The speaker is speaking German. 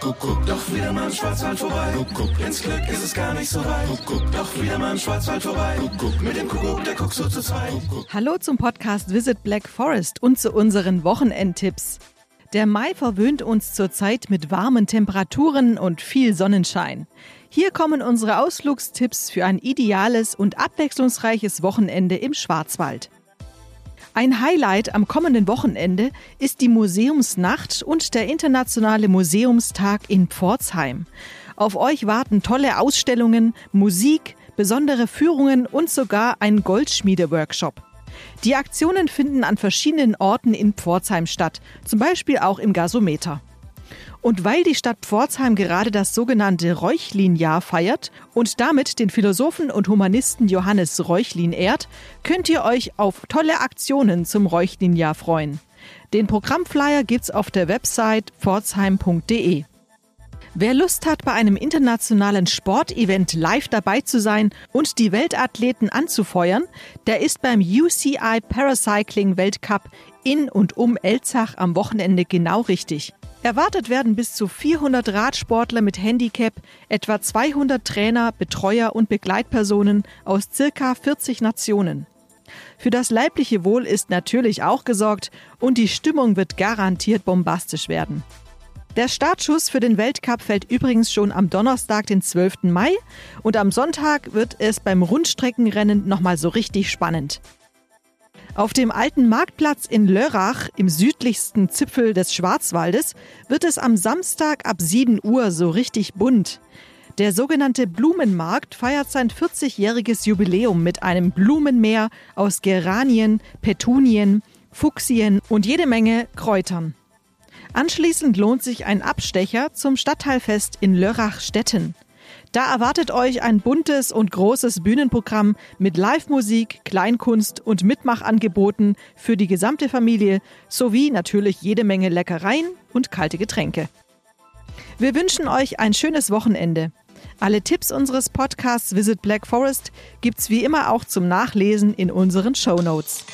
Kuckuck, doch wieder mal im Schwarzwald vorbei. Kuckuck, ins Glück ist es gar nicht so weit. Kuckuck, doch wieder mal im Schwarzwald vorbei. Kuckuck, mit dem Kuckuck, der guckt so zu zweit. Hallo zum Podcast Visit Black Forest und zu unseren Wochenendtipps. Der Mai verwöhnt uns zurzeit mit warmen Temperaturen und viel Sonnenschein. Hier kommen unsere Ausflugstipps für ein ideales und abwechslungsreiches Wochenende im Schwarzwald. Ein Highlight am kommenden Wochenende ist die Museumsnacht und der Internationale Museumstag in Pforzheim. Auf euch warten tolle Ausstellungen, Musik, besondere Führungen und sogar ein Goldschmiede-Workshop. Die Aktionen finden an verschiedenen Orten in Pforzheim statt, zum Beispiel auch im Gasometer. Und weil die Stadt Pforzheim gerade das sogenannte Reuchlin-Jahr feiert und damit den Philosophen und Humanisten Johannes Reuchlin ehrt, könnt ihr euch auf tolle Aktionen zum Reuchlin-Jahr freuen. Den Programmflyer gibt's auf der Website pforzheim.de. Wer Lust hat, bei einem internationalen Sportevent live dabei zu sein und die Weltathleten anzufeuern, der ist beim UCI Paracycling Weltcup in und um Elzach am Wochenende genau richtig. Erwartet werden bis zu 400 Radsportler mit Handicap, etwa 200 Trainer, Betreuer und Begleitpersonen aus circa 40 Nationen. Für das leibliche Wohl ist natürlich auch gesorgt und die Stimmung wird garantiert bombastisch werden. Der Startschuss für den Weltcup fällt übrigens schon am Donnerstag, den 12. Mai und am Sonntag wird es beim Rundstreckenrennen nochmal so richtig spannend. Auf dem alten Marktplatz in Lörrach, im südlichsten Zipfel des Schwarzwaldes, wird es am Samstag ab 7 Uhr so richtig bunt. Der sogenannte Blumenmarkt feiert sein 40-jähriges Jubiläum mit einem Blumenmeer aus Geranien, Petunien, Fuchsien und jede Menge Kräutern. Anschließend lohnt sich ein Abstecher zum Stadtteilfest in Lörrach-Stetten. Da erwartet euch ein buntes und großes Bühnenprogramm mit Live-Musik, Kleinkunst und Mitmachangeboten für die gesamte Familie sowie natürlich jede Menge Leckereien und kalte Getränke. Wir wünschen euch ein schönes Wochenende. Alle Tipps unseres Podcasts Visit Black Forest gibt's wie immer auch zum Nachlesen in unseren Show Notes.